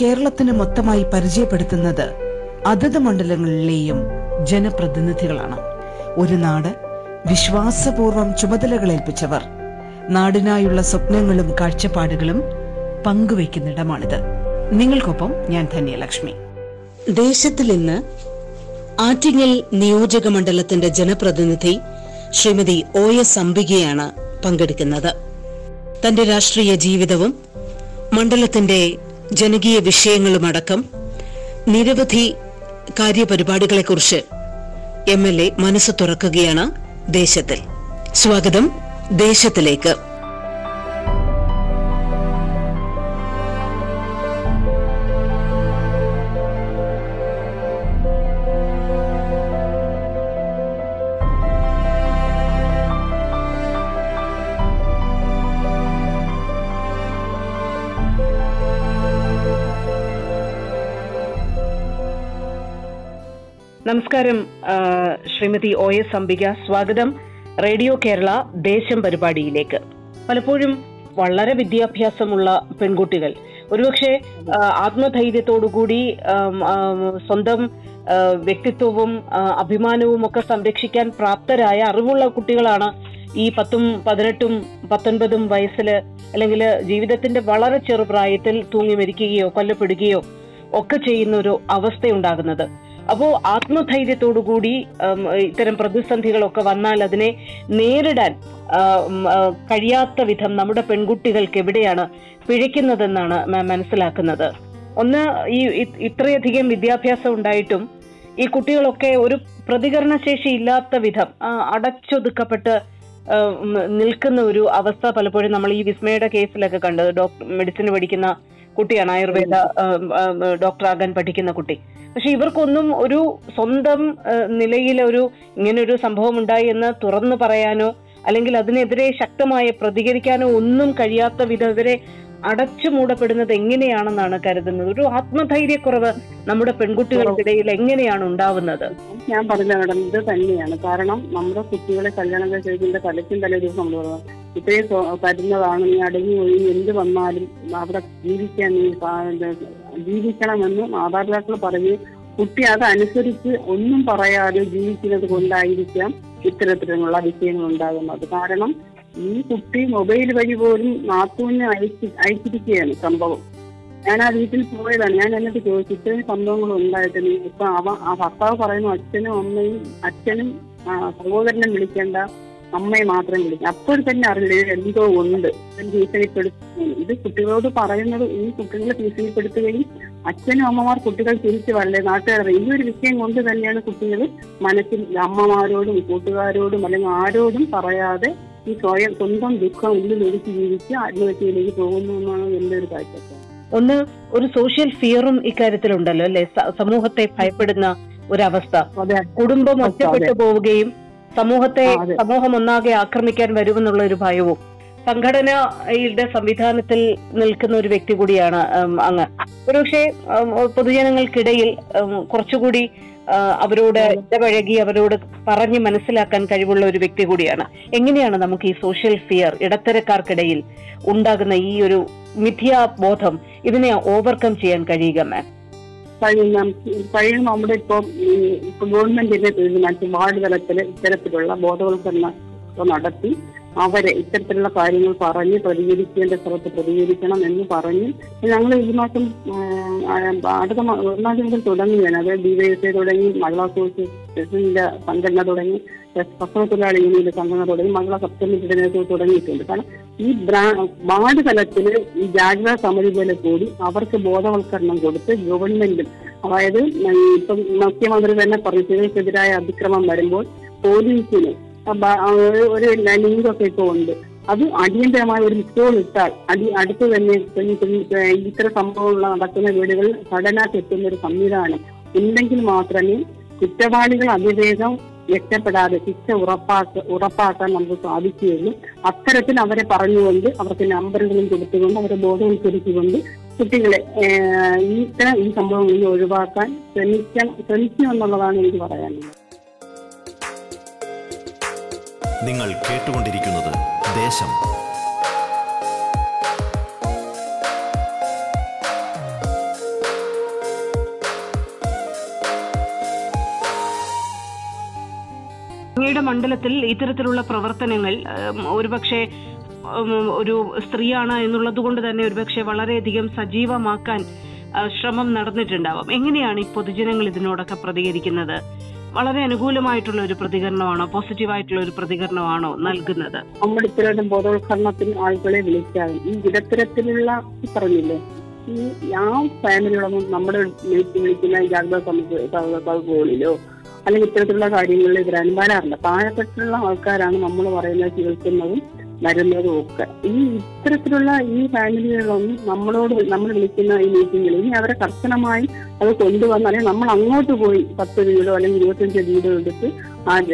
കേരളത്തിന് മൊത്തമായി പരിചയപ്പെടുത്തുന്നത് അതത് മണ്ഡലങ്ങളിലെയും ജനപ്രതിനിധികളാണ്. ഒരു നാട് വിശ്വാസപൂർവം ചുമതലകളേൽപ്പിച്ചവർ. നാടിനായുള്ള സ്വപ്നങ്ങളും കാഴ്ചപ്പാടുകളും പങ്കുവയ്ക്കുന്നിടമാണിത്. നിങ്ങൾക്കൊപ്പം ഞാൻ ധന്യലക്ഷ്മി. ദേശത്തിൽ ഇന്ന് ആറ്റിങ്ങൽ നിയോജക മണ്ഡലത്തിന്റെ ജനപ്രതിനിധി ശ്രീമതി ഒ എസ് അംബികയാണ് പങ്കെടുക്കുന്നത്. തന്റെ രാഷ്ട്രീയ ജീവിതവും മണ്ഡലത്തിന്റെ ജനകീയ വിഷയങ്ങളുമടക്കം നിരവധി കാര്യപരിപാടികളെക്കുറിച്ച് എം എൽ എ മനസ്സ് തുറക്കുകയാണ് ദേശത്തിൽ. സ്വാഗതം ദേശത്തിലേക്ക്. നമസ്കാരം ശ്രീമതി ഒ എസ് അംബിക. സ്വാഗതം. റേഡിയോ കേരള ദേശം പരിപാടിയിലേക്ക്. പലപ്പോഴും വളരെ വിദ്യാഭ്യാസമുള്ള പെൺകുട്ടികൾ. ഒരുപക്ഷെ ആത്മധൈര്യത്തോടുകൂടി സ്വന്തം വ്യക്തിത്വവും അഭിമാനവും ഒക്കെ സംരക്ഷിക്കാൻ പ്രാപ്തരായ അറിവുള്ള കുട്ടികളാണ് ഈ പത്തും പതിനെട്ടും പത്തൊൻപതും വയസ്സിൽ അല്ലെങ്കിൽ ജീവിതത്തിന്റെ വളരെ ചെറുപ്രായത്തിൽ തൂങ്ങി മരിക്കുകയോ കൊല്ലപ്പെടുകയോ ഒക്കെ ചെയ്യുന്ന ഒരു അവസ്ഥയുണ്ടാകുന്നത്. അപ്പോ ആത്മധൈര്യത്തോടുകൂടി കൂടി ഇത്തരം പ്രതിസന്ധികളൊക്കെ വന്നാൽ അതിനെ നേരിടാൻ കഴിയാത്ത വിധം നമ്മുടെ പെൺകുട്ടികൾക്ക് എവിടെയാണ് പിഴയ്ക്കുന്നതെന്നാണ് മാം മനസ്സിലാക്കുന്നത്. ഒന്ന് ഈ ഇത്രയധികം വിദ്യാഭ്യാസം ഉണ്ടായിട്ടും ഈ കുട്ടികളൊക്കെ ഒരു പ്രതികരണശേഷി ഇല്ലാത്ത വിധം അടച്ചൊതുക്കപ്പെട്ട് നിൽക്കുന്ന ഒരു അവസ്ഥ പലപ്പോഴും നമ്മൾ ഈ വിസ്മയുടെ കേസിലൊക്കെ കണ്ടത് ഡോക്ടർ മെഡിസിൻ പഠിക്കുന്ന കുട്ടിയാണ് ആയുർവേദ ഡോക്ടർ ആകാൻ പഠിക്കുന്ന കുട്ടി. പക്ഷെ ഇവർക്കൊന്നും ഒരു സ്വന്തം നിലയിൽ ഒരു ഇങ്ങനെ ഒരു സംഭവം ഉണ്ടായി എന്ന് തുറന്നു പറയാനോ അല്ലെങ്കിൽ അതിനെതിരെ ശക്തമായ പ്രതികരിക്കാനോ ഒന്നും കഴിയാത്ത വിധം ഇവരെ അടച്ചു മൂടപ്പെടുന്നത് എങ്ങനെയാണെന്നാണ് കരുതുന്നത്? ഒരു ആത്മധൈര്യക്കുറവ് നമ്മുടെ പെൺകുട്ടികൾക്കിടയിൽ എങ്ങനെയാണ് ഉണ്ടാവുന്നത്? ഞാൻ പറഞ്ഞ മാഡം തന്നെയാണ്. കാരണം നമ്മുടെ കുട്ടികളെ കല്യാണം കഴിച്ചതിന്റെ തലയ്ക്കും തലേ ദിവസം നമ്മൾ ഇത്രയും തരുന്നതാണ് നീ അടങ്ങി പോയി എന്ത് വന്നാലും അവിടെ ജീവിക്കാൻ നീ ജീവിക്കണമെന്ന് മാതാപിതാക്കൾ പറഞ്ഞ് കുട്ടി അതനുസരിച്ച് ഒന്നും പറയാതെ ജീവിക്കുന്നത് കൊണ്ടായിരിക്കാം ഇത്തരത്തിലുള്ള വിഷയങ്ങൾ ഉണ്ടാകുന്നത്. കാരണം ഈ കുട്ടി മൊബൈൽ വഴി പോലും നാത്തൂന് അയച്ച് അയച്ചിരിക്കുകയാണ് സംഭവം. ഞാൻ ആ വീട്ടിൽ പോയതാണ്. ഞാൻ എന്നിട്ട് ചോദിച്ചു ഇത്രയും സംഭവങ്ങൾ നീ ഇപ്പൊ അവ ആ ഭർത്താവ് പറയുന്നു അച്ഛനും അമ്മയും അച്ഛനും സഹോദരനും വിളിക്കേണ്ട അമ്മയെ മാത്രം വിളിക്കും. അപ്പോൾ തന്നെ അറിയില്ല എന്തോ ഉണ്ട്. ഭീഷണിപ്പെടുത്തുന്നു. ഇത് കുട്ടികളോട് പറയുന്നത് ഈ കുട്ടികളെ ഭീഷണിപ്പെടുത്തുകയും അച്ഛനും അമ്മമാർ കുട്ടികൾ തിരിച്ചു വരല്ലേ നാട്ടുകാരെ ഈ ഒരു വിഷയം കൊണ്ട് തന്നെയാണ് കുട്ടികൾ മനസ്സിൽ അമ്മമാരോടും കൂട്ടുകാരോടും അല്ലെങ്കിൽ ആരോടും പറയാതെ ഈ സ്വയം സ്വന്തം ദുഃഖം ഒതുക്കി ജീവിച്ച് ആത്മഹത്യയിലേക്ക് പോകുന്നു എന്നാണ് എന്റെ ഒരു കാഴ്ചപ്പാട്. ഒന്ന് ഒരു സോഷ്യൽ ഫിയറും ഇക്കാര്യത്തിലുണ്ടല്ലോ അല്ലെ? സമൂഹത്തെ ഭയപ്പെടുന്ന ഒരവസ്ഥ. കുടുംബം ഒറ്റപ്പെട്ടു പോവുകയും സമൂഹത്തെ സമൂഹം ഒന്നാകെ ആക്രമിക്കാൻ വരുമെന്നുള്ള ഒരു ഭയവും. സംഘടനയുടെ സംവിധാനത്തിൽ നിൽക്കുന്ന ഒരു വ്യക്തി കൂടിയാണ് അങ്ങ്. ഒരുപക്ഷെ പൊതുജനങ്ങൾക്കിടയിൽ കുറച്ചുകൂടി അവരോട് ഇടപഴകി അവരോട് പറഞ്ഞ് മനസ്സിലാക്കാൻ കഴിവുള്ള ഒരു വ്യക്തി കൂടിയാണ്. എങ്ങനെയാണ് നമുക്ക് ഈ സോഷ്യൽ ഫിയർ ഇടത്തരക്കാർക്കിടയിൽ ഉണ്ടാകുന്ന ഈ ഒരു മിഥ്യാബോധം ഇതിനെ ഓവർകം ചെയ്യാൻ കഴിയുക മാം നമ്മുടെ ഇപ്പം ഇപ്പൊ ഗവൺമെന്റിന്റെ തീരുമാനത്തിൽ വാർഡ് തലത്തിൽ ഇത്തരത്തിലുള്ള ബോധവൽക്കരണം നടത്തി അവരെ ഇത്തരത്തിലുള്ള കാര്യങ്ങൾ പറഞ്ഞ് പ്രതികരിക്കേണ്ട സ്ഥലത്ത് പ്രതികരിക്കണം എന്ന് പറഞ്ഞ് ഞങ്ങൾ ഈ മാസം അടുത്ത ഒന്നാം തീയതി മുതൽ തുടങ്ങുകയാണ്. അതായത് ഡിവൈഎസ്ഐ തുടങ്ങി മഹിളാ സോഷ്യലിന്റെ സംഘടന തുടങ്ങി ഭക്ഷണ തൊഴിലാളി യൂണിയന്റെ സംഘടന തുടങ്ങി മഹിളാ സപ്തമിയുടെ നേതൃത്വം തുടങ്ങിയിട്ടുണ്ട്. കാരണം ഈ വാർഡ് തലത്തിൽ ഈ ജാഗ്രതാ സമിതി പോലെ കൂടി അവർക്ക് ബോധവൽക്കരണം കൊടുത്ത് ഗവൺമെന്റും അതായത് ഇപ്പം മുഖ്യമന്ത്രി തന്നെ പറഞ്ഞു സ്ത്രീകൾക്കെതിരായ അതിക്രമം വരുമ്പോൾ പോലീസിന് ഒരു- ലിങ്കൊക്കെ ഇപ്പോൾ ഉണ്ട്. അത് അടിയന്തരമായ ഒരു മിസ്കോൾ ഇട്ടാൽ അടി അടുത്ത് തന്നെ ഇത്തരം സംഭവങ്ങൾ നടക്കുന്ന വീടുകളിൽ പഠനത്തെത്തുന്ന ഒരു സംവിധാനം ഉണ്ടെങ്കിൽ മാത്രമേ കുറ്റവാളികൾ അതിവേഗം രക്ഷപ്പെടാതെ ശിക്ഷ ഉറപ്പാക്ക ഉറപ്പാക്കാൻ നമുക്ക് സാധിക്കുകയുള്ളൂ. അത്തരത്തിൽ അവരെ പറഞ്ഞുകൊണ്ട് അവർക്ക് നമ്പറുകളും കൊടുത്തുകൊണ്ട് അവരെ ബോധവൽക്കരിച്ചുകൊണ്ട് കുട്ടികളെ ഈ ഇത്തരം ഈ സംഭവങ്ങളിൽ ഒഴിവാക്കാൻ ശ്രമിക്കണം ശ്രമിക്കുമെന്നുള്ളതാണ് എനിക്ക് പറയാനുള്ളത്. നിങ്ങൾ കേട്ടുകൊണ്ടിരിക്കുന്നത് ദേശം. അങ്ങയുടെ മണ്ഡലത്തിൽ ഇത്തരത്തിലുള്ള പ്രവർത്തനങ്ങൾ ഒരുപക്ഷെ ഒരു സ്ത്രീയാണ് എന്നുള്ളത് കൊണ്ട് തന്നെ ഒരുപക്ഷെ വളരെയധികം സജീവമാക്കാൻ ശ്രമം നടന്നിട്ടുണ്ടാവാം. എങ്ങനെയാണ് ഈ പൊതുജനങ്ങൾ ഇതിനോടൊക്കെ പ്രതികരിക്കുന്നത്? വളരെ അനുകൂലമായിട്ടുള്ള ഒരു പ്രതികരണമാണോ? പോസിറ്റീവായിട്ടുള്ള ഒരു പ്രതികരണമാണോ നൽകുന്നത്? നമ്മുടെ ഇത്തരം ബോധവൽക്കരണത്തിന് ആളുകളെ വിളിക്കാതെ ഈ ഇടത്തരത്തിലുള്ള പറഞ്ഞില്ലേ? ഈ ആ ഫാമിലികളൊന്നും നമ്മുടെ വിളിക്കുന്ന ജാഗ്രതാ അല്ലെങ്കിൽ ഇത്തരത്തിലുള്ള കാര്യങ്ങളിൽ ഇവർ അനുമാനാറില്ല താഴെപ്പെട്ടുള്ള ആൾക്കാരാണ് നമ്മൾ പറയുന്നത് കേൾക്കുന്നതും വരുന്നതും ഒക്കെ ഈ ഇത്തരത്തിലുള്ള ഈ ഫാമിലികളൊന്നും നമ്മളോട് നമ്മൾ വിളിക്കുന്ന ഈ മീറ്റിങ്ങിൽ ഇനി അവരെ കർശനമായി അത് കൊണ്ടുവന്ന് അല്ലെങ്കിൽ നമ്മൾ അങ്ങോട്ട് പോയി പത്ത് വീടോ അല്ലെങ്കിൽ ഇരുപത്തഞ്ച് വീടോ എടുത്ത്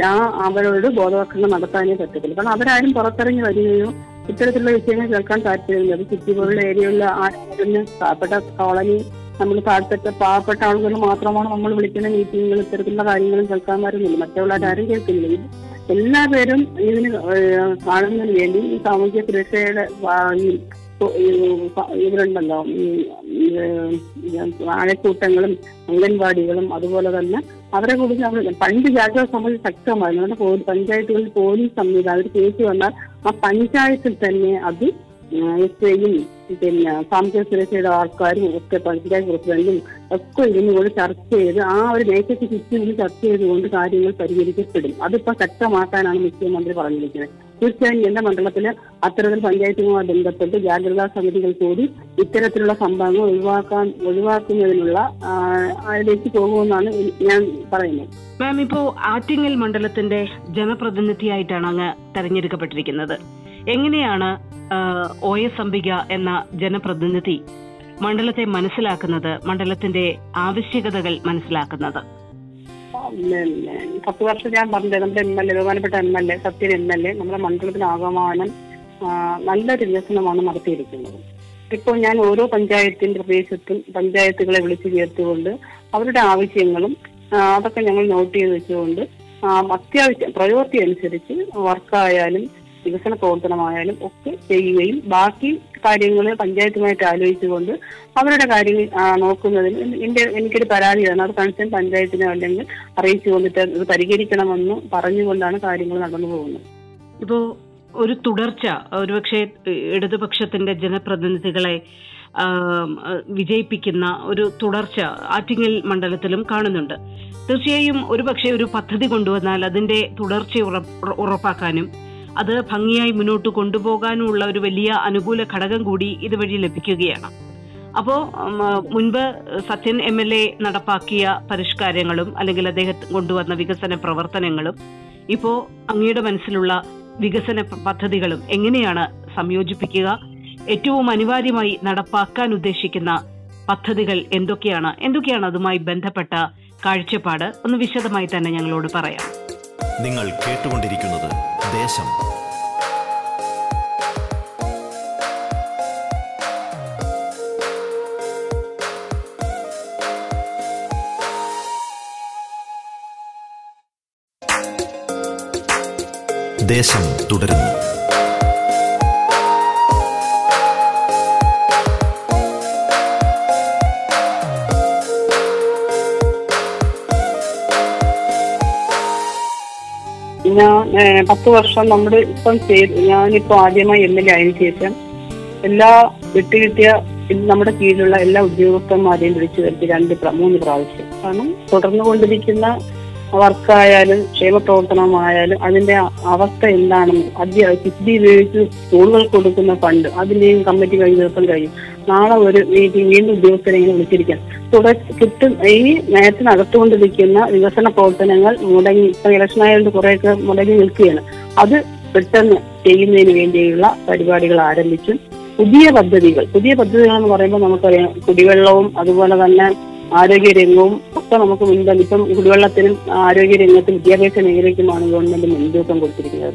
ആ അവരോട് ബോധവൽക്കരണം നടത്താനേ പറ്റത്തില്ല കാരണം അവരാരും പുറത്തിറങ്ങി വരികയോ ഇത്തരത്തിലുള്ള വിഷയങ്ങൾ കേൾക്കാൻ താല്പര്യമില്ല. അത് സിറ്റി പോലുള്ള ഏരിയയിലുള്ള ആരും പാവപ്പെട്ട കോളനി നമ്മൾ താഴ്ത്തട്ട പാവപ്പെട്ട ആളുകൾ മാത്രമാണ് നമ്മൾ വിളിക്കുന്ന മീറ്റിങ്ങുകൾ ഇത്തരത്തിലുള്ള കാര്യങ്ങളും കേൾക്കാൻ വരുന്നില്ല. മറ്റുള്ളവരാരും കേൾക്കുന്നില്ല. ഇത് എല്ലാ പേരും ഇതിന് കാണുന്നതിന് വേണ്ടി ഈ സാമൂഹ്യ സുരക്ഷയുടെ ഇവരുണ്ടല്ലോ ആഴക്കൂട്ടങ്ങളും അംഗൻവാടികളും അതുപോലെ തന്നെ അവരെ കുറിച്ച് അവർ പണ്ട് ജാഗ്രത സമിതി ശക്തമായിരുന്നു. പോ- പഞ്ചായത്തുകളിൽ പോലീസ് സംവിധാനം അവർ കേസ് വന്നാൽ ആ പഞ്ചായത്തിൽ തന്നെ അത് എസ് ഐയും പിന്നെ സാമൂഹ്യ സുരക്ഷയുടെ ആൾക്കാരും ഒക്കെ പഞ്ചായത്ത് പ്രസിഡന്റും ഒക്കെ ഇരുന്ന് കൊണ്ട് ചർച്ച ചെയ്ത് ആ ഒരു മേഖലയ്ക്ക് ചുറ്റും ചർച്ച ചെയ്തുകൊണ്ട് കാര്യങ്ങൾ പരിഹരിക്കപ്പെടും. അതിപ്പോ ശക്തമാക്കാനാണ് മുഖ്യമന്ത്രി പറഞ്ഞിരിക്കുന്നത്. തീർച്ചയായും എന്റെ മണ്ഡലത്തിൽ അത്തരത്തിൽ പഞ്ചായത്തുമായി ബന്ധപ്പെട്ട് ജാഗ്രതാ സമിതികൾ കൂടി ഇത്തരത്തിലുള്ള സംഭവങ്ങൾ ഒഴിവാക്കാൻ ഒഴിവാക്കുന്നതിനുള്ള അതിലേക്ക് പോകുമെന്നാണ് ഞാൻ പറയുന്നത്. മാം ഇപ്പോ ആറ്റിങ്ങൽ മണ്ഡലത്തിന്റെ ജനപ്രതിനിധിയായിട്ടാണ് അങ്ങ് തെരഞ്ഞെടുക്കപ്പെട്ടിരിക്കുന്നത്. എങ്ങനെയാണ് ഒ എസ് അംബിക എന്ന ജനപ്രതിനിധി മണ്ഡലത്തെ മനസ്സിലാക്കുന്നത് മണ്ഡലത്തിന്റെ ആവശ്യകതകൾ മനസ്സിലാക്കുന്നത്? പത്ത് വർഷം ഞാൻ പറഞ്ഞത് നമ്മുടെ എം എൽ എ ബഹുമാനപ്പെട്ട M L A Sathyan M L A നമ്മുടെ മണ്ഡലത്തിന് ആകമാനം നല്ലൊരു വികസനമാണ് നടത്തിയിരിക്കുന്നത്. ഇപ്പോൾ ഞാൻ ഓരോ പഞ്ചായത്തിന്റെ പ്രദേശത്തും പഞ്ചായത്തുകളെ വിളിച്ചു ചേർത്തുകൊണ്ട് അവരുടെ ആവശ്യങ്ങളും അതൊക്കെ ഞങ്ങൾ നോട്ട് ചെയ്ത് വെച്ചുകൊണ്ട് അത്യാവശ്യം പ്രയോറിറ്റി അനുസരിച്ച് വർക്കായാലും വികസന പ്രവർത്തനമായാലും ഒക്കെ ചെയ്യുകയും ബാക്കി കാര്യങ്ങൾ പഞ്ചായത്തുമായിട്ട് ആലോചിച്ചുകൊണ്ട് അവരുടെ കാര്യങ്ങൾ നോക്കുന്നതിൽ എന്റെ എനിക്കൊരു പരാതി പരാതിയാണ്. അത് കൺസേൺ പഞ്ചായത്തിനോ അല്ലെങ്കിൽ അറിയിച്ചു കൊണ്ടിട്ട് ഇത് പരിഹരിക്കണമെന്ന് പറഞ്ഞുകൊണ്ടാണ് കാര്യങ്ങൾ നടന്നു പോകുന്നത്. ഇപ്പോ ഒരു തുടർച്ച ഒരുപക്ഷെ ഇടതുപക്ഷത്തിന്റെ ജനപ്രതിനിധികളെ വിജയിപ്പിക്കുന്ന ഒരു തുടർച്ച ആറ്റിങ്ങൽ മണ്ഡലത്തിലും കാണുന്നുണ്ട്. തീർച്ചയായും ഒരുപക്ഷെ ഒരു പദ്ധതി കൊണ്ടുവന്നാൽ അതിന്റെ തുടർച്ച ഉറപ്പാക്കാനും അത് ഭംഗിയായി മുന്നോട്ട് കൊണ്ടുപോകാനുമുള്ള ഒരു വലിയ അനുകൂല ഘടകം കൂടി ഇതുവഴി ലഭിക്കുകയാണ്. അപ്പോൾ മുൻപ് സത്യൻ എം എൽ എ നടപ്പാക്കിയ പരിഷ്കാരങ്ങളും അല്ലെങ്കിൽ അദ്ദേഹം കൊണ്ടുവന്ന വികസന പ്രവർത്തനങ്ങളും ഇപ്പോ അങ്ങയുടെ മനസ്സിലുള്ള വികസന പദ്ധതികളും എങ്ങനെയാണ് സംയോജിപ്പിക്കുക? ഏറ്റവും അനിവാര്യമായി നടപ്പാക്കാൻ ഉദ്ദേശിക്കുന്ന പദ്ധതികൾ എന്തൊക്കെയാണ്? എന്തൊക്കെയാണ് അതുമായി ബന്ധപ്പെട്ട കാഴ്ചപ്പാട്? ഒന്ന് വിശദമായി തന്നെ ഞങ്ങളോട് പറയാം. നിങ്ങൾ കേട്ടുകൊണ്ടിരിക്കുന്നത് ദേശം. ദേശം തുടരുന്നു. ഞാൻ പത്ത് വർഷം നമ്മുടെ ഇപ്പം ചെയ്ത് ഞാനിപ്പോ ആദ്യമായി എം എൽ എ ആയതിനു ശേഷം എല്ലാ വിട്ടുകിട്ടിയ കിട്ടിയ നമ്മുടെ കീഴിലുള്ള എല്ലാ ഉദ്യോഗസ്ഥന്മാരെയും വിളിച്ചു വരുത്തി രണ്ട് മൂന്ന് പ്രാവശ്യം. കാരണം തുടർന്നു കൊണ്ടിരിക്കുന്ന വർക്കായാലും ക്ഷേമ പ്രവർത്തനമായാലും അതിന്റെ അവസ്ഥ എന്താണെന്ന് അധ്യ കിഡ്നി ഉപയോഗിച്ച് സ്കൂളുകൾ കൊടുക്കുന്ന ഫണ്ട് അതിന്റെയും കമ്മിറ്റി കഴിഞ്ഞ ദിവസം കഴിയും നാളെ ഒരു മീറ്റിംഗ് വീണ്ടും ഉദ്യോഗസ്ഥരെ വിളിച്ചിരിക്കാം തുടർ കിട്ടും. ഈ നേരത്തെ നടത്തുകൊണ്ടിരിക്കുന്ന വികസന പ്രവർത്തനങ്ങൾ മുടങ്ങി ഇപ്പൊ ഇലക്ഷൻ ആയതുകൊണ്ട് കുറെയൊക്കെ മുടങ്ങി നിൽക്കുകയാണ്. അത് പെട്ടെന്ന് ചെയ്യുന്നതിന് വേണ്ടിയുള്ള പരിപാടികൾ ആരംഭിച്ചു. പുതിയ പദ്ധതികൾ. പുതിയ പദ്ധതികൾ എന്ന് പറയുമ്പോൾ നമുക്കറിയാം കുടിവെള്ളവും അതുപോലെ തന്നെ ആരോഗ്യ രംഗവും ഒക്കെ നമുക്ക് മുൻപ് ഇപ്പം കുടിവെള്ളത്തിനും ആരോഗ്യ രംഗത്തും വിദ്യാഭ്യാസ മേഖലയ്ക്കുമാണ് ഗവൺമെന്റ് മുൻതൂക്കം കൊടുത്തിരിക്കുന്നത്.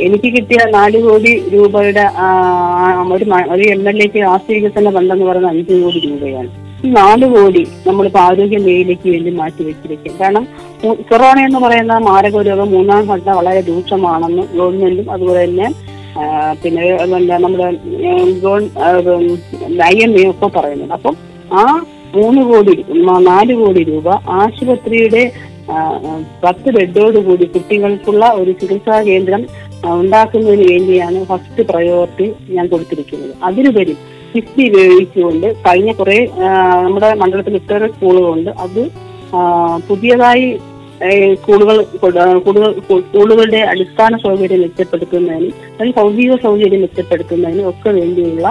എനിക്ക് കിട്ടിയ നാല് കോടി രൂപയുടെ ഒരു എം എൽ എക്ക് ആസ്തി വികസന ഫണ്ടെന്ന് പറയുന്നത് അഞ്ച് കോടി രൂപയാണ്. നാല് കോടി നമ്മളിപ്പോ ആരോഗ്യ മേഖലയ്ക്ക് വേണ്ടി മാറ്റി വെച്ചിരിക്കും. കാരണം കൊറോണ എന്ന് പറയുന്ന മാരക രോഗം മൂന്നാം ഘട്ടം വളരെ രൂക്ഷമാണെന്ന് ഗവൺമെന്റും അതുപോലെ തന്നെ പിന്നെ നമ്മുടെ ഐ എം എ ഒക്കെ പറയുന്നത് അപ്പം ആ മൂന്ന് കോടി നാല് കോടി രൂപ ആശുപത്രിയുടെ പത്ത് ബെഡോട് കൂടി കുട്ടികൾക്കുള്ള ഒരു ചികിത്സാ കേന്ദ്രം ഉണ്ടാക്കുന്നതിന് വേണ്ടിയാണ് ഫസ്റ്റ് പ്രയോറിറ്റി ഞാൻ കൊടുത്തിരിക്കുന്നത്. അതിനുപരി കിഫ്ബി ഉപയോഗിച്ചുകൊണ്ട് കഴിഞ്ഞ കുറെ നമ്മുടെ മണ്ഡലത്തിൽ ഒട്ടേറെ സ്കൂളുകളുണ്ട്. അത് പുതിയതായി സ്കൂളുകൾ സ്കൂളുകളുടെ അടിസ്ഥാന സൗകര്യം മെച്ചപ്പെടുത്തുന്നതിനും അല്ലെങ്കിൽ ഭൗതിക സൗകര്യം മെച്ചപ്പെടുത്തുന്നതിനും ഒക്കെ വേണ്ടിയുള്ള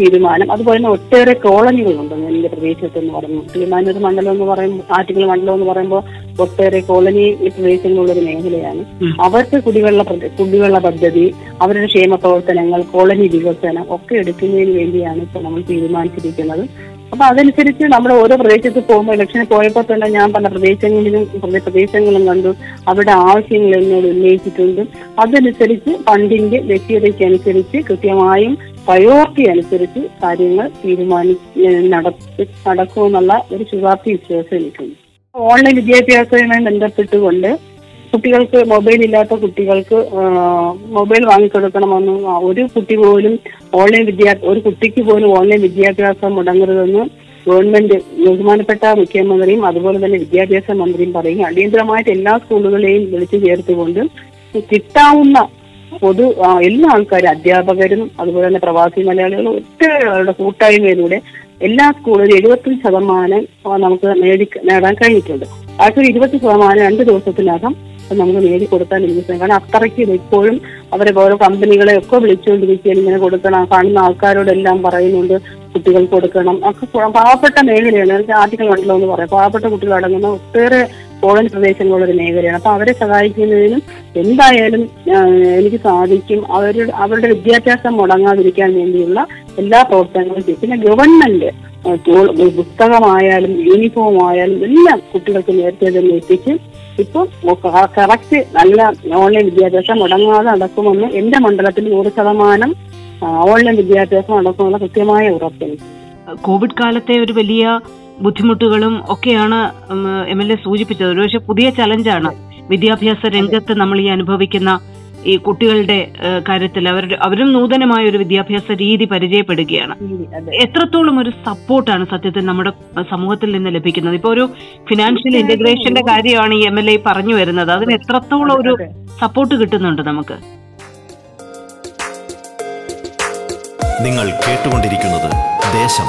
തീരുമാനം. അതുപോലെ തന്നെ ഒട്ടേറെ കോളനികളുണ്ട്. എന്റെ പ്രദേശത്ത് എന്ന് പറയുമ്പോൾ തീരുമാനൂർ മണ്ഡലം എന്ന് പറയുമ്പോൾ ആറ്റുകൾ മണ്ഡലം എന്ന് പറയുമ്പോൾ ഒട്ടേറെ കോളനി പ്രദേശങ്ങളുള്ള ഒരു മേഖലയാണ്. അവർക്ക് കുടിവെള്ള കുടിവെള്ള പദ്ധതി അവരുടെ ക്ഷേമ പ്രവർത്തനങ്ങൾ കോളനി വികസനം ഒക്കെ എടുക്കുന്നതിന് വേണ്ടിയാണ് ഇപ്പൊ നമ്മൾ തീരുമാനിച്ചിരിക്കുന്നത്. അപ്പൊ അതനുസരിച്ച് നമ്മുടെ ഓരോ പ്രദേശത്ത് പോകുമ്പോൾ ഇലക്ഷന് പോയപ്പോൾ തന്നെ ഞാൻ പല പ്രദേശങ്ങളിലും പ്രദേശങ്ങളും കണ്ടു. അവരുടെ ആവശ്യങ്ങൾ എന്നോട് ഉന്നയിച്ചിട്ടുണ്ട്. അതനുസരിച്ച് ഫണ്ടിന്റെ ലഭ്യതയ്ക്കനുസരിച്ച് കൃത്യമായും പ്രയോറിറ്റി അനുസരിച്ച് കാര്യങ്ങൾ തീരുമാനി നടത്തി നടക്കുമെന്നുള്ള ഒരു ശുഭാപ്തി വിശ്വാസം എനിക്കുണ്ട് ഓൺലൈൻ വിദ്യാഭ്യാസവുമായി ബന്ധപ്പെട്ടുകൊണ്ട് കുട്ടികൾക്ക് മൊബൈൽ ഇല്ലാത്ത കുട്ടികൾക്ക് മൊബൈൽ വാങ്ങിക്കൊടുക്കണമെന്നും ഒരു കുട്ടി പോലും ഓൺലൈൻ വിദ്യാ ഒരു കുട്ടിക്ക് പോലും ഓൺലൈൻ വിദ്യാഭ്യാസം മുടങ്ങരുതെന്ന് ഗവൺമെന്റ് ബഹുമാനപ്പെട്ട മുഖ്യമന്ത്രിയും അതുപോലെ തന്നെ വിദ്യാഭ്യാസ മന്ത്രിയും പറയും അടിയന്തരമായിട്ട് എല്ലാ സ്കൂളുകളെയും വിളിച്ചു ചേർത്തുകൊണ്ട് കിട്ടാവുന്ന പൊതു എല്ലാ ആൾക്കാരും അധ്യാപകരും അതുപോലെ തന്നെ പ്രവാസി മലയാളികളും ഒറ്റ കൂട്ടായ്മയിലൂടെ എല്ലാ സ്കൂളിലും എഴുപത്തഞ്ച് ശതമാനം നമുക്ക് നേടി നേടാൻ കഴിഞ്ഞിട്ടുണ്ട്. ബാക്കി ഇരുപത്തി ശതമാനം രണ്ട് ദിവസത്തിനകം നമുക്ക് നമുക്ക് നേടിക്കൊടുക്കാൻ ഇരിക്കുന്നത് കാരണം അത്രയ്ക്ക് ഇപ്പോഴും അവരെ ഓരോ കമ്പനികളെ ഒക്കെ വിളിച്ചുകൊണ്ടിരിക്കുകയാണ്. ഇങ്ങനെ കൊടുക്കണം കാണുന്ന ആൾക്കാരോടെല്ലാം പറയുന്നുണ്ട് കുട്ടികൾ കൊടുക്കണം. ഒക്കെ പാവപ്പെട്ട മേഖലയാണ്. ആർട്ടിക്കൽ മണ്ഡലം എന്ന് പറയാം. പാവപ്പെട്ട കുട്ടികൾ അടങ്ങുന്ന ഒട്ടേറെ കോളനി പ്രദേശങ്ങളുള്ള ഒരു മേഖലയാണ്. അപ്പൊ അവരെ സഹായിക്കുന്നതിനും എന്തായാലും എനിക്ക് സാധിക്കും. അവരുടെ അവരുടെ വിദ്യാഭ്യാസം മുടങ്ങാതിരിക്കാൻ വേണ്ടിയുള്ള എല്ലാ പ്രവർത്തനങ്ങളും ചെയ്യും. പിന്നെ ഗവൺമെന്റ് പുസ്തകമായാലും യൂണിഫോം ആയാലും എല്ലാം കുട്ടികൾക്ക് നേരത്തെ തന്നെ എത്തിച്ച് ഇപ്പം കറക്റ്റ് നല്ല ഓൺലൈൻ വിദ്യാഭ്യാസം മുടങ്ങാതെ നടക്കുമെന്ന് എന്റെ മണ്ഡലത്തിൽ നൂറ് ശതമാനം ഓൺലൈൻ വിദ്യാഭ്യാസം നടക്കുമെന്ന കൃത്യമായ ഉറപ്പെനിക്ക് കോവിഡ് കാലത്തെ ഒരു വലിയ ബുദ്ധിമുട്ടുകളും ഒക്കെയാണ് എം എൽ എ സൂചിപ്പിച്ചത്. ഒരുപക്ഷെ പുതിയ ചലഞ്ചാണ് വിദ്യാഭ്യാസ രംഗത്ത് നമ്മൾ ഈ അനുഭവിക്കുന്ന ഈ കുട്ടികളുടെ കാര്യത്തിൽ അവരുടെ അവരും നൂതനമായ ഒരു വിദ്യാഭ്യാസ രീതി പരിചയപ്പെടുകയാണ്. എത്രത്തോളം ഒരു സപ്പോർട്ടാണ് സത്യത്തിൽ നമ്മുടെ സമൂഹത്തിൽ നിന്ന് ലഭിക്കുന്നത്? ഇപ്പൊ ഒരു ഫിനാൻഷ്യൽ ഇന്റഗ്രേഷന്റെ കാര്യമാണ് ഈ എം എൽ എ പറഞ്ഞു വരുന്നത്. അതിന് എത്രത്തോളം ഒരു സപ്പോർട്ട് കിട്ടുന്നുണ്ട് നമുക്ക്? നിങ്ങൾ കേട്ടുകൊണ്ടിരിക്കുന്നത് ദേശം.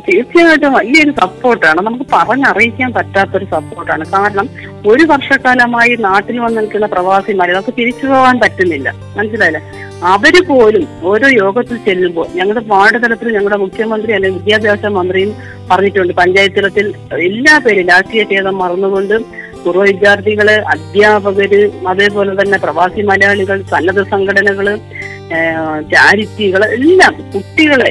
തീർച്ചയായിട്ടും വലിയൊരു സപ്പോർട്ടാണ് നമുക്ക് പറഞ്ഞറിയിക്കാൻ പറ്റാത്തൊരു സപ്പോർട്ടാണ് കാരണം ഒരു വർഷക്കാലമായി നാട്ടിൽ വന്ന് നിൽക്കുന്ന പ്രവാസിമാരെ നമുക്ക് തിരിച്ചു പോകാൻ പറ്റുന്നില്ല. മനസ്സിലായില്ലേ? അവർ പോലും ഓരോ യോഗത്തിൽ ചെല്ലുമ്പോൾ ഞങ്ങളുടെ വാർഡ് തലത്തിൽ ഞങ്ങളുടെ മുഖ്യമന്ത്രി അല്ലെങ്കിൽ വിദ്യാഭ്യാസ മന്ത്രിയും പറഞ്ഞിട്ടുണ്ട്. പഞ്ചായത്ത് തലത്തിൽ എല്ലാ പേരും രാഷ്ട്രീയ ഭേദം മറന്നുകൊണ്ട് പൂർവ വിദ്യാർത്ഥികൾ അധ്യാപകര് അതേപോലെ തന്നെ പ്രവാസി മലയാളികൾ സന്നദ്ധ സംഘടനകൾ ചാരിറ്റികൾ എല്ലാം കുട്ടികളെ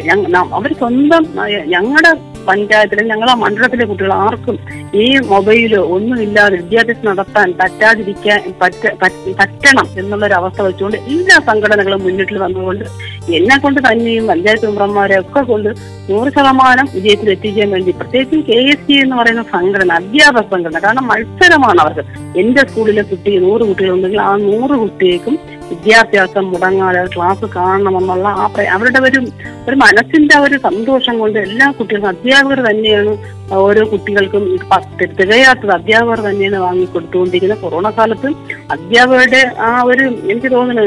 അവർ സ്വന്തം ഞങ്ങളുടെ പഞ്ചായത്തിലെ ഞങ്ങളെ മണ്ഡലത്തിലെ കുട്ടികൾ ആർക്കും ഈ മൊബൈലോ ഒന്നുമില്ലാതെ വിദ്യാഭ്യാസം നടത്താൻ പറ്റാതിരിക്കാൻ പറ്റ പറ്റ- പറ്റണം എന്നുള്ളൊരു അവസ്ഥ വെച്ചുകൊണ്ട് എല്ലാ സംഘടനകളും മുന്നിട്ട് വന്നുകൊണ്ട് എന്നെ കൊണ്ട് തന്നെയും പഞ്ചായത്ത് മെമ്പർമാരെ ഒക്കെ കൊണ്ട് നൂറ് ശതമാനം വിജയത്തിൽ എത്തിക്കാൻ വേണ്ടി പ്രത്യേകിച്ചും കെ എസ് സി എന്ന് പറയുന്ന സംഘടന അധ്യാപക സംഘടന കാരണം മത്സരമാണ് അവർക്ക്. എന്റെ സ്കൂളിലെ കുട്ടി നൂറ് കുട്ടികളുണ്ടെങ്കിൽ ആ നൂറ് കുട്ടിയേക്കും വിദ്യാഭ്യാസം മുടങ്ങാതെ ക്ലാസ് കാണണമെന്നുള്ള ആ അവരുടെ ഒരു ഒരു മനസ്സിന്റെ ഒരു സന്തോഷം കൊണ്ട് എല്ലാ കുട്ടികൾക്കും അധ്യാപകർ തന്നെയാണ് ഓരോ കുട്ടികൾക്കും തികയാത്തത്. അധ്യാപകർ തന്നെയാണ് വാങ്ങിക്കൊടുത്തുകൊണ്ടിരിക്കുന്നത്. കൊറോണ കാലത്ത് അധ്യാപകരുടെ ആ ഒരു എനിക്ക് തോന്നുന്നു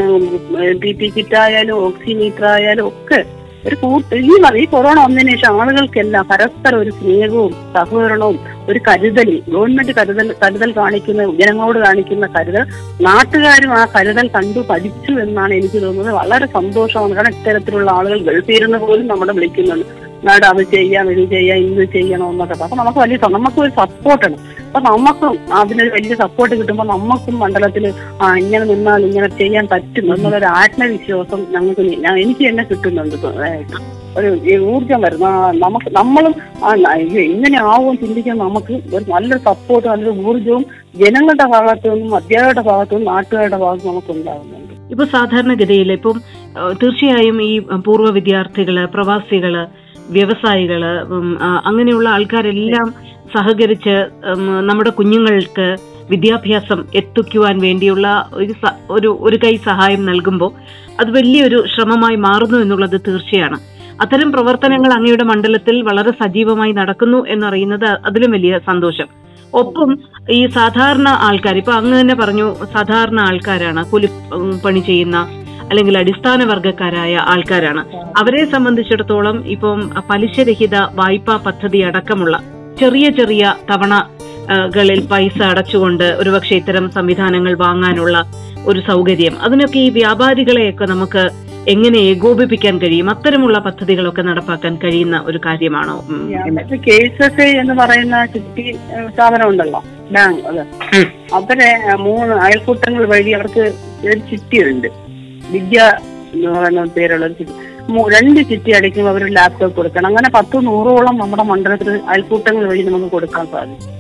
പി പി കിറ്റ് ആയാലും ഓക്സിമീറ്റർ ആയാലും ഒക്കെ ഒരു കൂട്ട് ഈ കൊറോണ വന്നതിന് ശേഷം ആളുകൾക്കെല്ലാം പരസ്പരം ഒരു സ്നേഹവും സഹകരണവും ഒരു കരുതൽ ഗവൺമെന്റ് കരുതൽ കരുതൽ കാണിക്കുന്ന ജനങ്ങളോട് കാണിക്കുന്ന കരുതൽ. നാട്ടുകാരും ആ കരുതൽ കണ്ടു പഠിച്ചു എന്നാണ് എനിക്ക് തോന്നുന്നത്. വളരെ സന്തോഷമാണ്. കാരണം ഇത്തരത്തിലുള്ള ആളുകൾ ഗൾഫീരുന്ന പോലും നമ്മുടെ വിളിക്കുന്നുണ്ട്. മാഡം അത് ചെയ്യാം ഇത് ചെയ്യാം ഇത് ചെയ്യണം എന്നൊക്കെ. അപ്പൊ നമുക്ക് വലിയ നമുക്ക് ഒരു സപ്പോർട്ടാണ് അപ്പൊ നമുക്കും അതിനൊരു വലിയ സപ്പോർട്ട് കിട്ടുമ്പോൾ നമുക്കും മണ്ഡലത്തിൽ ആ ഇങ്ങനെ നിന്നാൽ ഇങ്ങനെ ചെയ്യാൻ പറ്റും എന്നുള്ളൊരു ആത്മവിശ്വാസം ഞങ്ങൾക്ക് എനിക്ക് തന്നെ കിട്ടുന്നുണ്ട് ഒരു ഊർജം വരുന്ന നമുക്ക് നമ്മളും ഇങ്ങനെ ആവും ചിന്തിക്കാൻ നമുക്ക് ഒരു നല്ലൊരു സപ്പോർട്ട് നല്ലൊരു ഊർജവും ജനങ്ങളുടെ ഭാഗത്തു നിന്നും അധ്യാപകരുടെ ഭാഗത്തു നിന്നും നാട്ടുകാരുടെ ഭാഗത്തും നമുക്ക് ഉണ്ടാകുന്നുണ്ട്. ഇപ്പൊ സാധാരണഗതിയിൽ ഇപ്പം തീർച്ചയായും ഈ പൂർവ വിദ്യാർത്ഥികൾ പ്രവാസികൾ വ്യവസായികൾ അങ്ങനെയുള്ള ആൾക്കാരെല്ലാം സഹകരിച്ച് നമ്മുടെ കുഞ്ഞുങ്ങൾക്ക് വിദ്യാഭ്യാസം എത്തിക്കുവാൻ വേണ്ടിയുള്ള ഒരു ഒരു ഒരു കൈ സഹായം നൽകുമ്പോൾ അത് വലിയൊരു ശ്രമമായി മാറുന്നു എന്നുള്ളത് തീർച്ചയാണ്. അത്തരം പ്രവർത്തനങ്ങൾ അങ്ങയുടെ മണ്ഡലത്തിൽ വളരെ സജീവമായി നടക്കുന്നു എന്നറിയുന്നത് അതിലും വലിയ സന്തോഷം. ഒപ്പം ഈ സാധാരണ ആൾക്കാർ ഇപ്പൊ അങ്ങ് തന്നെ പറഞ്ഞു സാധാരണ ആൾക്കാരാണ് കൂലി പണി ചെയ്യുന്ന അല്ലെങ്കിൽ അടിസ്ഥാന വർഗക്കാരായ ആൾക്കാരാണ്. അവരെ സംബന്ധിച്ചിടത്തോളം ഇപ്പം പലിശരഹിത വായ്പാ പദ്ധതി അടക്കമുള്ള ചെറിയ ചെറിയ തവണ ളിൽ പൈസ അടച്ചുകൊണ്ട് ഒരുപക്ഷെ ഇത്തരം സംവിധാനങ്ങൾ വാങ്ങാനുള്ള ഒരു സൗകര്യം. അതിനൊക്കെ ഈ വ്യാപാരികളെയൊക്കെ നമുക്ക് എങ്ങനെ ഏകോപിപ്പിക്കാൻ കഴിയും? അത്തരമുള്ള പദ്ധതികളൊക്കെ നടപ്പാക്കാൻ കഴിയുന്ന ഒരു കാര്യമാണോ. കെ എസ് എഫ് ഐ എന്ന് പറയുന്ന ചിട്ടി സ്ഥാപനം ഉണ്ടല്ലോ ബാങ്ക് അത്. അവരെ മൂന്ന് അയൽക്കൂട്ടങ്ങൾ വഴി അവർക്ക് ഒരു ചിട്ടിയുണ്ട്. വിദ്യ എന്ന് പറയുന്ന പേരുള്ള ഒരു ചിട്ടി. രണ്ട് ചിട്ടി അടിക്കുമ്പോൾ അവർ ലാപ്ടോപ്പ് കൊടുക്കണം. അങ്ങനെ പത്ത് നൂറോളം നമ്മുടെ മണ്ഡലത്തിൽ അയൽക്കൂട്ടങ്ങൾ വഴി നമുക്ക് കൊടുക്കാൻ സാധിക്കും.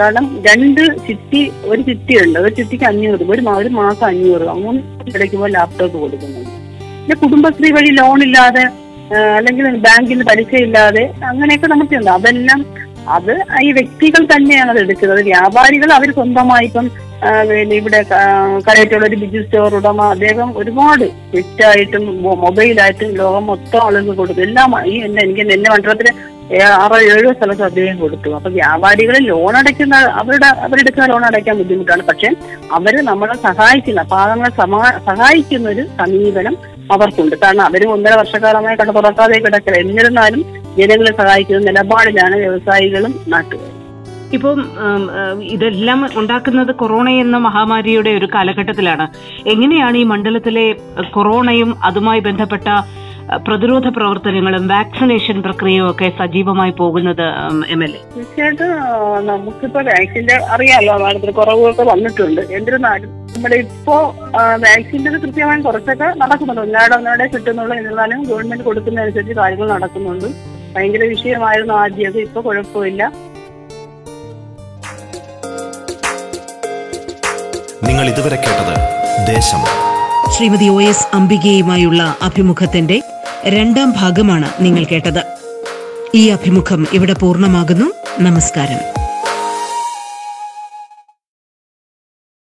കാരണം രണ്ട് ചിട്ടി ഒരു ചിട്ടിയുണ്ട്. ഒരു ചിട്ടിക്ക് അഞ്ഞൂറ് ഒരു ഒരു മാസം അഞ്ഞൂറ് അങ്ങനെ ചിട്ടി അടിക്കുമ്പോൾ ലാപ്ടോപ്പ് കൊടുക്കുന്നുണ്ട്. പിന്നെ കുടുംബശ്രീ വഴി ലോൺ ഇല്ലാതെ അല്ലെങ്കിൽ ബാങ്കിൽ പലിശ ഇല്ലാതെ അങ്ങനെയൊക്കെ നമുക്കുണ്ട്. അതെല്ലാം അത് ഈ വ്യക്തികൾ തന്നെയാണ് അത് എടുക്കുന്നത്. വ്യാപാരികൾ അവർ സ്വന്തമായി ഇപ്പം ഇവിടെ കരയറ്റുള്ള ഒരു ബിജു സ്റ്റോർ ഉടമ അദ്ദേഹം ഒരുപാട് വിറ്റായിട്ടും മൊ- മൊബൈലായിട്ടും ലോകം മൊത്തം ആളുകൾക്ക് കൊടുത്തു. എല്ലാം ഈ എന്നെ എനിക്ക് എന്റെ മണ്ഡലത്തിൽ ഏ- ആറോ ഏഴോ സ്ഥലത്ത് അദ്ദേഹം കൊടുത്തു. അപ്പൊ വ്യാപാരികൾ ലോൺ അടയ്ക്കുന്ന അവരുടെ അവരെടുക്കുന്ന ലോൺ അടയ്ക്കാൻ ബുദ്ധിമുട്ടാണ്. പക്ഷെ അവർ നമ്മളെ സഹായിക്കുന്ന പാവങ്ങളെ സഹായിക്കുന്ന ഒരു സമീപനം അവർക്കുണ്ട് കാരണം അവർ ഒന്നര വർഷക്കാലമായി കട തുറക്കാതെ കിടക്കില്ല എന്നിരുന്നാലും ജനങ്ങളെ സഹായിക്കുന്ന നിലപാടിലാണ് വ്യവസായികളും നാട്ടുകാരും. ഇപ്പം ഇതെല്ലാം ഉണ്ടാക്കുന്നത് കൊറോണ എന്ന മഹാമാരിയുടെ ഒരു കാലഘട്ടത്തിലാണ്. എങ്ങനെയാണ് ഈ മണ്ഡലത്തിലെ കൊറോണയും അതുമായി ബന്ധപ്പെട്ട പ്രതിരോധ പ്രവർത്തനങ്ങളും വാക്സിനേഷൻ പ്രക്രിയയും ഒക്കെ സജീവമായി പോകുന്നത് എം എൽ എ. തീർച്ചയായിട്ടും നമുക്കിപ്പോ വാക്സിന്റെ അറിയാലോ മാഡത്തിന് കുറവൊക്കെ വന്നിട്ടുണ്ട്. എന്നിരുന്നാലും നമ്മുടെ ഇപ്പോ വാക്സിന്റെ കൃത്യമായി കുറച്ചൊക്കെ നടക്കുന്നുണ്ട്. ഒന്നാടെ ഒന്നാടെ കിട്ടുന്നുള്ളൂ എന്നിരുന്നാലും ഗവൺമെന്റ് കൊടുക്കുന്നതനുസരിച്ച് കാര്യങ്ങൾ നടക്കുന്നുണ്ട്. ഭയങ്കര വിഷയമായിരുന്നു ആദ്യമൊക്കെ ഇപ്പൊ കുഴപ്പമില്ല. നിങ്ങൾ ഇതുവരെ കേട്ടത് ദേശം. ശ്രീമതി ഒ എസ് അംബികയുമായുള്ള അഭിമുഖത്തിന്റെ രണ്ടാം ഭാഗമാണ് നിങ്ങൾ കേട്ടത്. ഈ അഭിമുഖം ഇവിടെ പൂർണമാകുന്നു. നമസ്കാരം.